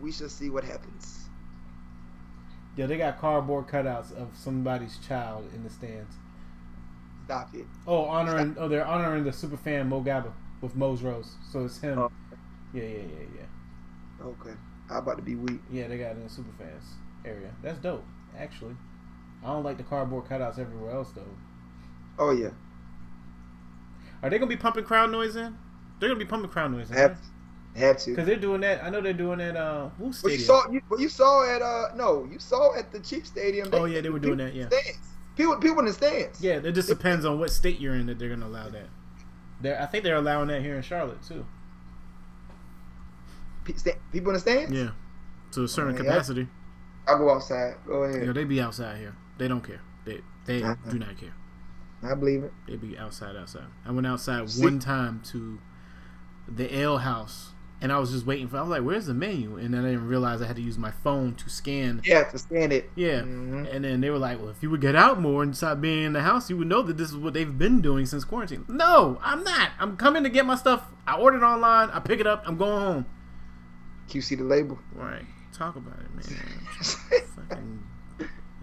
We shall see what happens. Yeah, they got cardboard cutouts of somebody's child in the stands. Stop it. Oh, honoring. Oh, they're honoring the super fan Mo Gaba with Mo's Rose. So it's him. Oh. Yeah, yeah, yeah, yeah. Okay. How about to be weak? Yeah, they got it in the super fans area. That's dope, actually. I don't like the cardboard cutouts everywhere else though. Oh yeah. Are they gonna be pumping crowd noise in? They're gonna be pumping crowd noise in, Have have to. Because they're doing that. I know they're doing that. Uh, What stadium? you saw? You, what you saw at uh no, you saw at the Chiefs Stadium. Oh, yeah, they were doing that, yeah. Stands. People, people in the stands. Yeah, it just depends on what state you're in that they're gonna allow that. They're, I think they're allowing that here in Charlotte too. People in the stands. Yeah, to a certain Yeah. capacity. I'll go outside. Go ahead. Yeah, they be outside here. They don't care. They they do not care. I believe it. They be outside outside. I went outside See- one time to the ale house, and I was just waiting for. I was like, "Where's the menu?" And then I didn't realize I had to use my phone to scan. Yeah, to scan it. Yeah. Mhm. And then they were like, "Well, if you would get out more and stop being in the house, you would know that this is what they've been doing since quarantine." No, I'm not. I'm coming to get my stuff. I ordered online. I pick it up. I'm going home. QC the label. Right. Talk about it, man. Fucking,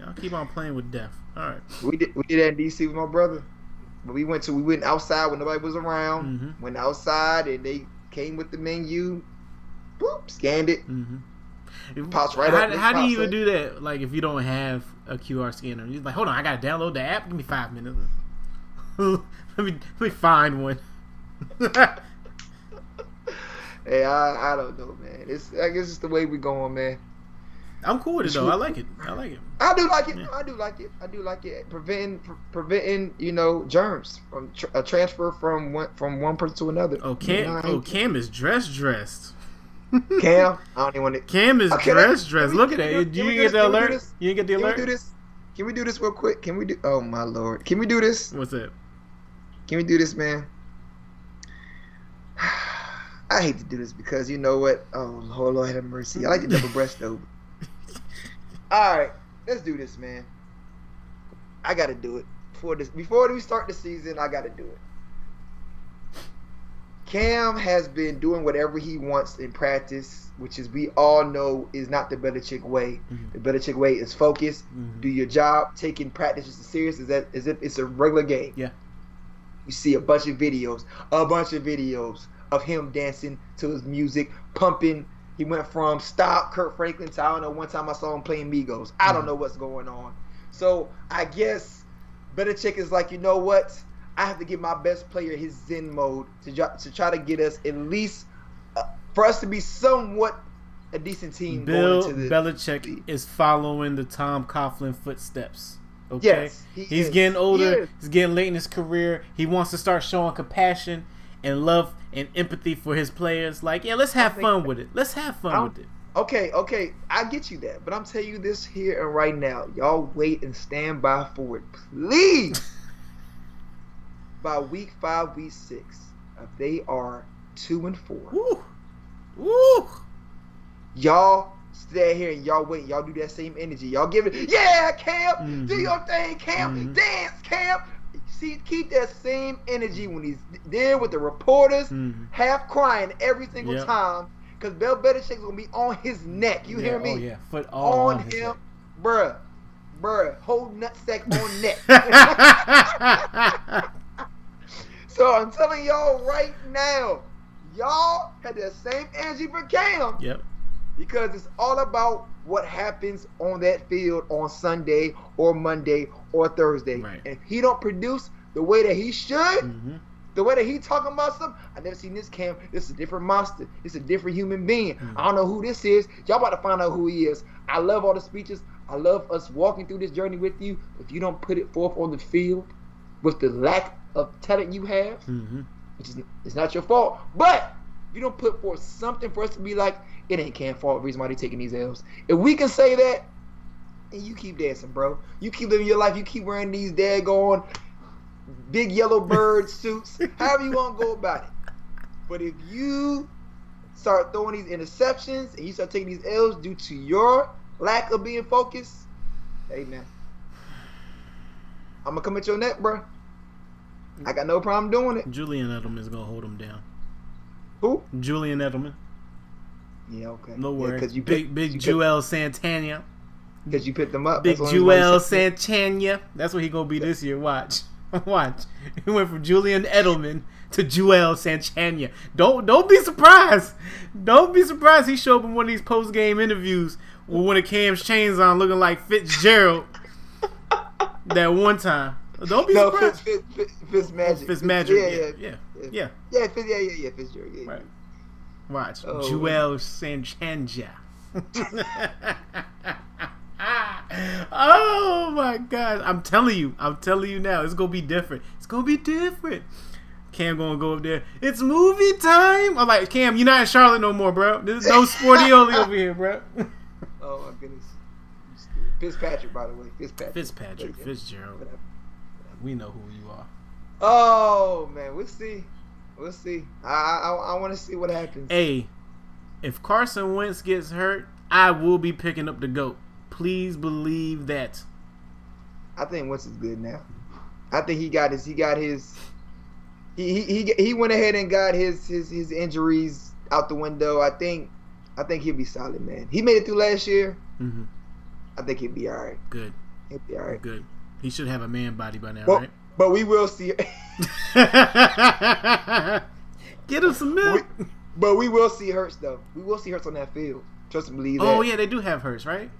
y'all keep on playing with death. All right. we did we did that in DC with my brother. But we went to we went outside when nobody was around. Mhm. Went outside and they came with the menu. Boop, scanned it. Mm-hmm. Pops right how, up, How do you even do that? Like, if you don't have a QR scanner, you're like, hold on, I gotta download the app. Give me five minutes. let me let me find one. Hey, I I don't know, man. It's I guess it's the way we're going, man. I'm cool with it though. I like it. I like it. I do like it. Yeah. I do like it. I do like it. Preventing, pre- preventing, you know, germs from tr- a transfer from one from one person to another. Oh, You Cam. know, Oh, Cam is dressed dressed. Cam. I don't even want to. Cam is Okay, dressed can dressed. Look at that. do- You didn't get the this? Can we do alert. You didn't get the Can we alert. do this? Can we do this real quick? Can we do? Oh my lord! Can we do this? What's that? Can we do this, man? I hate to do this because you know what? Oh Lord, Lord have mercy. I like the double breast though. All right, let's do this, man. I got to do it before this. Before we start the season, I got to do it. Cam has been doing whatever he wants in practice, which is we all know is not the Belichick way. Mhm. The Belichick way is focus, Mhm. do your job, taking practice just as serious as that as if it's a regular game. Yeah. You see a bunch of videos, a bunch of videos of him dancing to his music, pumping. He went from stop Kirk Franklin to I don't know. One time I saw him playing Migos. I don't Mhm. know what's going on. So I guess Belichick is like, you know what? I have to give my best player his Zen mode to try, to try to get us at least uh, for us to be somewhat a decent team Bill going the. Belichick is following the Tom Coughlin footsteps. Okay, Yes, he he's is. getting older. is. He's getting late in his career. He wants to start showing compassion and love and empathy for his players. Like, yeah, let's have fun with it. Let's have fun don't- with it. Okay, okay, I get you that, but I'm telling you this here and right now. Y'all wait and stand by for it, please. by week five, week six, if they are two and four, Woo, woo. y'all stay here and y'all wait. Y'all do that same energy. Y'all give it, yeah, Cam, do Mhm. your thing, Cam, Mhm. dance, Cam. See, keep that same energy when he's there with the reporters, Mhm. half crying every single Yep. time, because Bill Belichick's gonna be on his neck. You Yeah, hear me? Oh yeah, foot all on his him, neck. bruh, bruh, whole nutsack on neck. so I'm telling y'all right now, y'all had that same energy for Cam yep. because it's all about what happens on that field on Sunday or Monday or Thursday. Right. And if he don't produce the way that he should, hmm the way that he talking about stuff, I never seen this Cam. This is a different monster. This is a different human being. Mm. I don't know who this is. Y'all about to find out who he is. I love all the speeches. I love us walking through this journey with you. If you don't put it forth on the field with the lack of talent you have, hmm which is it's not your fault, but if you don't put forth something for us to be like, it ain't Cam's fault. Reason why they taking these L's. If we can say that, and you keep dancing, bro. You keep living your life. You keep wearing these daggone big yellow bird suits. However you want to go about it. But if you start throwing these interceptions and you start taking these L's due to your lack of being focused, hey man, I'm gonna come at your neck, bro. I got no problem doing it. Julian Edelman is gonna hold him down. Who? Julian Edelman. Yeah, okay. No yeah, worries. Because you big picked, big you Juelz Santana. Because you picked them up. Big That's the only reason why Juelz Santana. That's what he gonna be this year. Watch, watch. He went from Julian Edelman to Juelz Santana. Don't don't be surprised. Don't be surprised. He showed up in one of these post game interviews with one of Cam's chains on, looking like Fitzgerald. that one time. Don't be No, surprised. Fitz, Fitz, Fitz, Fitz Magic. Fitz Magic. Yeah, Yeah, yeah, yeah, yeah. yeah. Yeah, Fitz, yeah, yeah, yeah, Fitzgerald. Yeah. Right. Watch. Oh, Joel Sanchanja. oh my god. I'm telling you. I'm telling you now. It's gonna be different. It's gonna be different. Cam gonna go up there. It's movie time. I'm like, Cam, you're not in Charlotte no more, bro. There's no sportioli over here, bro. Oh my goodness. Fitzpatrick, by the way. Fitzpatrick. Fitzpatrick. Fitzgerald. Whatever. We know who you are. Oh man, we'll see. We'll see. I I, I want to see what happens. Hey, if Carson Wentz gets hurt, I will be picking up the goat. Please believe that. I think Wentz is good now. I think he got his. He got his. He he he, he went ahead and got his, his his injuries out the window. I think. I think he'll be solid, man. He made it through last year. hmm I think he'll be all right. Good, He'll be all right. good. He should have a man body by now, Well, right? But we will see. Get him some milk. but we will see Hurts though. We will see Hurts on that field. Trust and believe that. Oh yeah, they do have Hurts, right?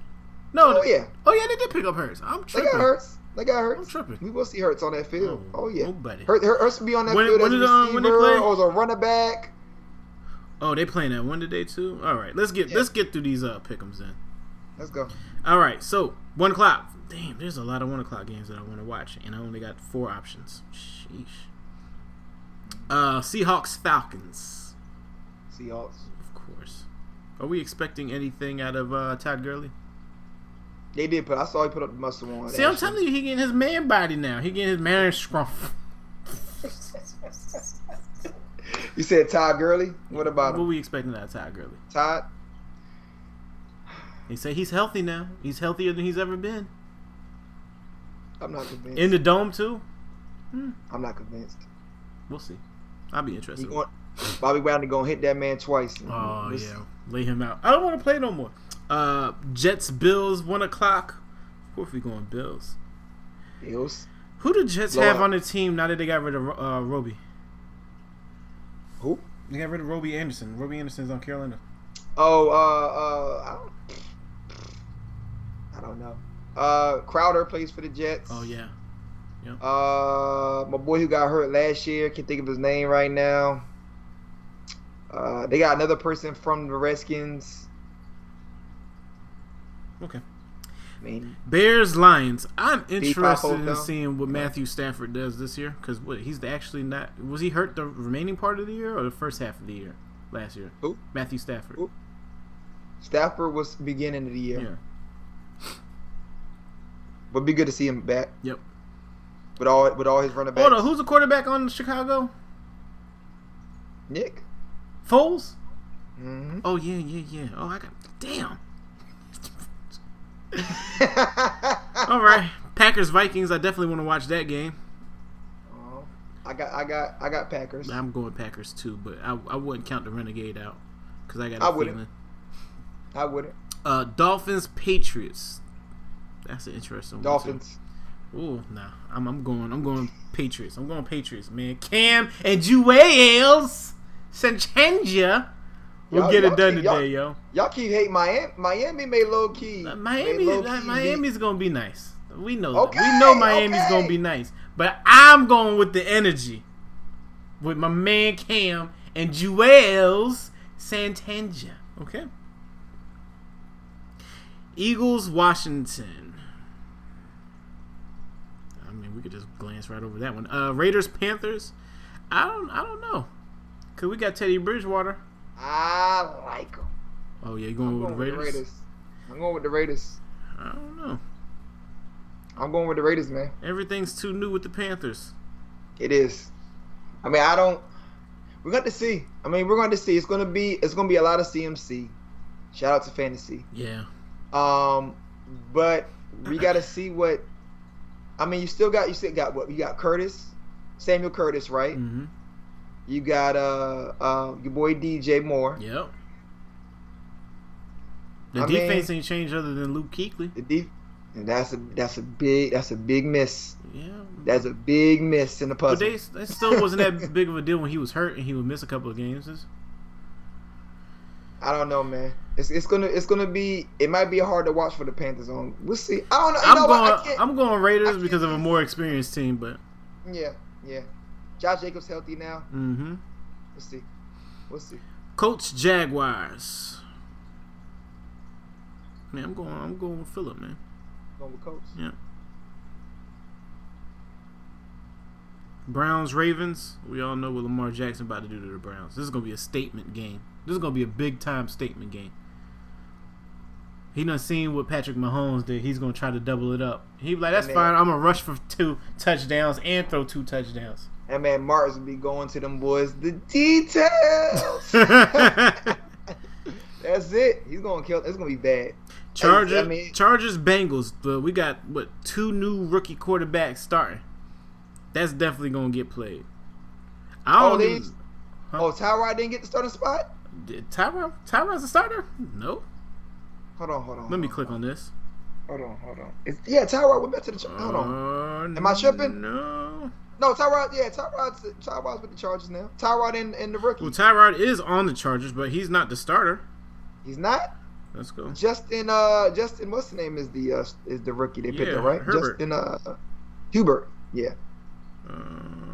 No. Oh yeah. Oh yeah, they did pick up Hurts. I'm tripping. They got Hurts. They got Hurts. I'm tripping. We will see Hurts on that field. Oh, Oh, yeah. oh, buddy. Hurts, Hurts will be on that When- field when as a did, um, when they receiver play? or as a running back. Oh, they playing that one today too. All right, let's get Yeah. let's get through these uh pickums then. Let's go. All right, so one o'clock. Damn, there's a lot of one o'clock games that I want to watch, and I only got four options. Sheesh. Uh, Seahawks Falcons, Seahawks. of course. Are we expecting anything out of uh, Todd Gurley? They did but I saw he put up the muscle one. See, I'm telling you, he getting his man body now. He getting his man scruff. You said Todd Gurley. What about What him? we expecting out of Todd Gurley? Todd. He said he's healthy now. He's healthier than he's ever been. I'm not convinced. In the dome too. I'm not convinced. We'll see. I'll be interested. going, Bobby Brown gonna hit that man twice. Oh yeah, see. lay him out. I don't want to play no more. Uh, Jets Bills one o'clock. Of course we going Bills. Bills. Who do Jets Lord. have on the team now that they got rid of uh, Robby? Who? They got rid of Robby Anderson. Robby Anderson's on Carolina. Oh, uh, uh, I don't, I don't know. Uh, Crowder plays for the Jets. Oh yeah. Uh, my boy who got hurt last year, can't think of his name right now. Uh, they got another person from the Redskins. Okay. I mean, Bears Lions. I'm interested in seeing what Matthew Stafford does this year because what he's actually not. Was he hurt the remaining part of the year or the first half of the year last year? Who? Matthew Stafford. Who? Stafford was beginning of the year, Yeah. But be good to see him back Yep. with all with all his running backs. Hold on. Who's the quarterback on Chicago? Nick. Foles. hmm Oh yeah, yeah, yeah. Oh, I got. Damn. All right, Packers Vikings. I definitely want to watch that game. Oh, I got I got I got Packers. I'm going Packers too, but I, I wouldn't count the Renegade out because I got a I wouldn't. feeling. I wouldn't. Uh, Dolphins Patriots. That's an interesting Dolphins. one. Ooh, nah. I'm I'm going. I'm going Patriots. I'm going Patriots, man. Cam and Juels Sanchanja will Y'all- get it done keep- y'all- today, yo. Y'all keep hating Miami. Miami made low key. Uh, Miami, low-key uh, beat- Miami's gonna be nice. We know. Okay, that. We know Miami's okay. gonna be nice. But I'm going with the energy. with my man Cam and Juelz Santana. Okay. Eagles, Washington. I mean, we could just glance right over that one. Uh, Raiders, Panthers. I don't, I don't know. Cause we got Teddy Bridgewater. I like them. Oh yeah, you going, I'm with, going the with the Raiders? Raiders. I'm going with the Raiders. I don't know. I'm going with the Raiders, man. Everything's too new with the Panthers. It is. I mean, I don't. We're going to see. I mean, we're going to see. It's going to be. It's going to be a lot of CMC. Shout out to fantasy. Yeah. Um, but we got to see what. I mean, you still got. You still got what? You got Curtis, Samuel Curtis, right? Mm-hmm. You got uh, uh your boy DJ Moore. Yep. The I defense mean- ain't changed other than Luke Kuechly. The def- and that's a that's a big that's a big miss. Yeah. That's a big miss in the But puzzle. they, they still wasn't that big of a deal when he was hurt and he would miss a couple of games. It's- I don't know, man. It's, it's gonna it's gonna be it might be hard to watch for the Panthers on. We'll see. I don't know. I'm know going. I'm going Raiders because of a more experienced team, but Yeah, yeah. Josh Jacobs healthy now. mm-hmm. We'll see. We'll see. Coach Jaguars. Man, I'm going. I'm going with Philip, man. Going with Coach. Yeah. Browns Ravens. We all know what Lamar Jackson about to do to the Browns. This is gonna be a statement game. This is gonna be a big time statement game. He done seen what Patrick Mahomes did. He's gonna try to double it up. He be like, "That's fine. I'm gonna rush for two touchdowns and throw two touchdowns." And man, Martins will be going to them boys. The details. That's it. He's gonna kill. It's gonna be bad. Chargers, I mean- Chargers, Bengals. But we got what two new rookie quarterbacks starting. That's definitely gonna get played. I Oh, don't. they- even- Oh, Tyrod didn't get the starting spot. Did Tyrod Tyrod's a starter? No. Hold on, hold on. Let me click on. on this. Hold on, hold on. It's, yeah, Tyrod went back to the. Char- hold on. on. Am I tripping? No. No, Tyrod. Yeah, Tyrod's Tyrod's with the Chargers now. Tyrod and, and the rookie. Well, Tyrod is on the Chargers, but he's not the starter. He's not. Let's go. Justin. Uh, Justin. What's the name? Is the uh, is the rookie they picked Yeah, up, right? Herbert. Justin. Uh, Hubert. Yeah. Um,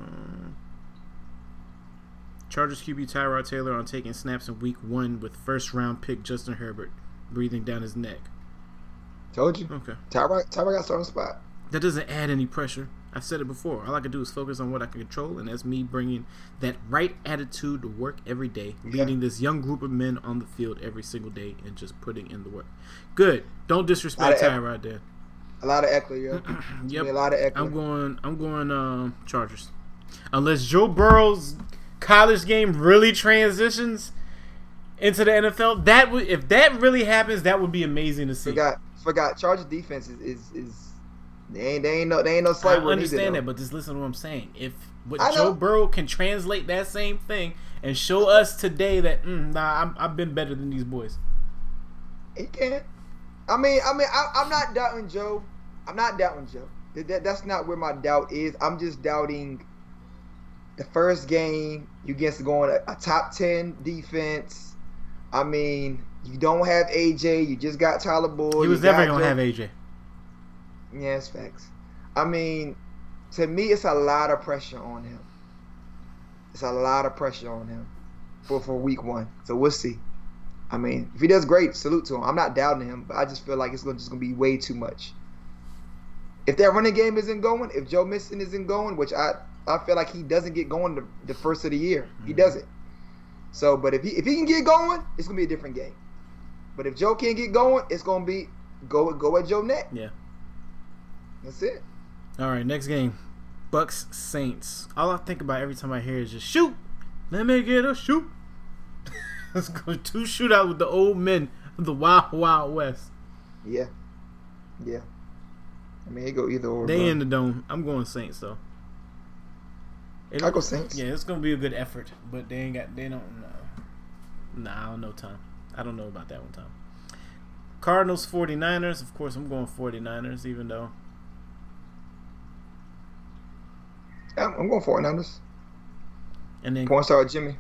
Chargers QB Tyrod Taylor on taking snaps in Week One with first round pick Justin Herbert breathing down his neck. Told you. Okay. Tyrod. Tyrod got starting spot. That doesn't add any pressure. I've said it before. All I can do is focus on what I can control, and that's me bringing that right attitude to work every day, Yeah. leading this young group of men on the field every single day, and just putting in the work. Good. Don't disrespect Tyrod there. A lot of Ekeler, yeah. Yep. A lot of Ekeler. I'm going. I'm going. Um, Chargers. Unless Joe Burrow's college game really transitions into the NFL, that would if that really happens, that would be amazing to see. Forgot. Forgot. Chargers defense is is, is they ain't they ain't no they ain't no I slight word understand that, but just listen to what I'm saying. If what I Joe. Burrow can translate that same thing and show us today that mm, nah, I'm, I've been better than these boys. He can't. I mean, I mean, I, I'm not doubting Joe. I'm not doubting Joe. That- that's not where my doubt is. I'm just doubting the first game you against going a, a top ten defense. I mean, you don't have AJ. You just got Tyler Boyd. he was never gonna Joe- have AJ. Yeah, it's facts. I mean, to me, it's a lot of pressure on him. It's a lot of pressure on him for, for week one. So we'll see. I mean, if he does great, salute to him. I'm not doubting him, but I just feel like it's gonna, just going to be way too much. If that running game isn't going, if Joe Mixon isn't going, which I, I feel like he doesn't get going the, the first of the year, he Mhm. doesn't. So, but if he if he can get going, it's gonna be a different game. But if Joe can't get going, it's gonna be go go at Joe net. Yeah. That's it. All right, next game, Bucks Saints. All I think about every time I hear is just shoot. Let me get a shoot. Let's go two shootout with the old men of the Wild Wild West. Yeah. Yeah. I mean, he go either or. They bro. in the dome. I'm going Saints though. It- I go Saints. Yeah, it's gonna be a good effort, but they ain't got. They don't. know. Nah, I don't know Tom. I don't know about that one, Tom. Cardinals 49ers. Of course, I'm going 49ers, even though. I'm, I'm going 49ers. And then Porn star with Jimmy.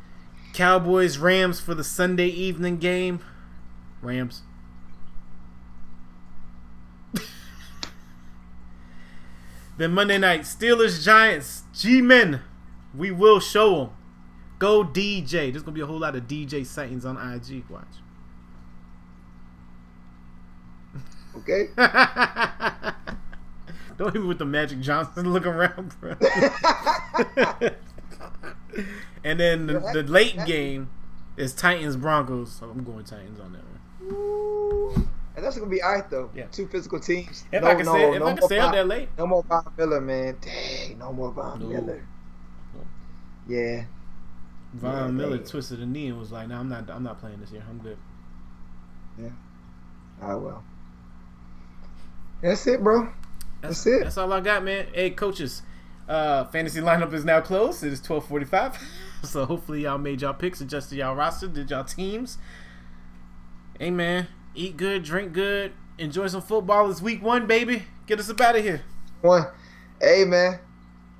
Cowboys Rams for the Sunday evening game. Rams. then Monday night Steelers Giants. G Men. We will show them. Go DJ. There's gonna be a whole lot of DJ sightings on IG. Watch. Okay. Don't even with the Magic Johnson look around, bro. and then the, the late game is Titans Broncos. So I'm going Titans on that one. And that's gonna be alright though. Yeah. Two physical teams. If no, I can no, say if no I can up Von- that late. No more Von Miller, man. Dang, no more Von No. Miller. Yeah. Von Yeah, Miller they- twisted a knee and was like, "No, I'm not. I'm not playing this year. I'm good." Yeah. Ah well. That's it, bro. That's it. That's all I got, man. Hey, coaches, uh, fantasy lineup is now closed. It is twelve forty five. so hopefully y'all made y'all picks, adjusted y'all roster, did y'all teams. Hey man, eat good, drink good, enjoy some football. It's week one, baby. Get us up out of here. One. Hey man.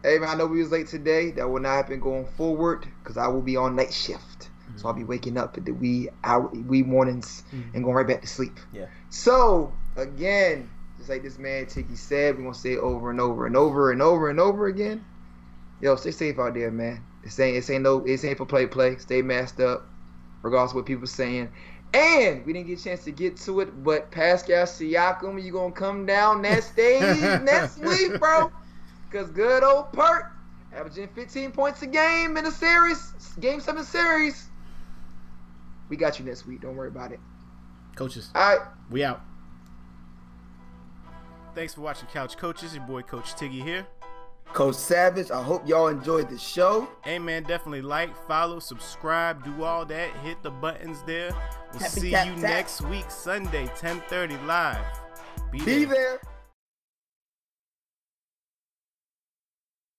Hey man, I know we was late today. That will not happen going forward because I will be on night shift. So I'll be mm-hmm. waking up at the wee hour, wee mornings mm-hmm. and going right back to sleep. Yeah. So again, just like this man Tiki said, we're gonna say it over and over and over and over and over again. Yo, stay safe out there, man. This ain't this ain't no this ain't for play play. Stay masked up, regardless of what people saying. And we didn't get a chance to get to it, but Pascal Siakam, you gonna come down that stage next week, bro? Cause good old Pert averaging 15 points a game in a series, game seven series. We got you next week. Don't worry about it. Coaches, All right. we out. Thanks for watching Couch Coaches. Your boy Coach Tiggy here. Coach Savage, I hope y'all enjoyed the show. Hey man, definitely like, follow, subscribe, do all that. Hit the buttons there. We'll Happy see tap you tap. next week, Sunday, 10:30 live. Be, Be there. there.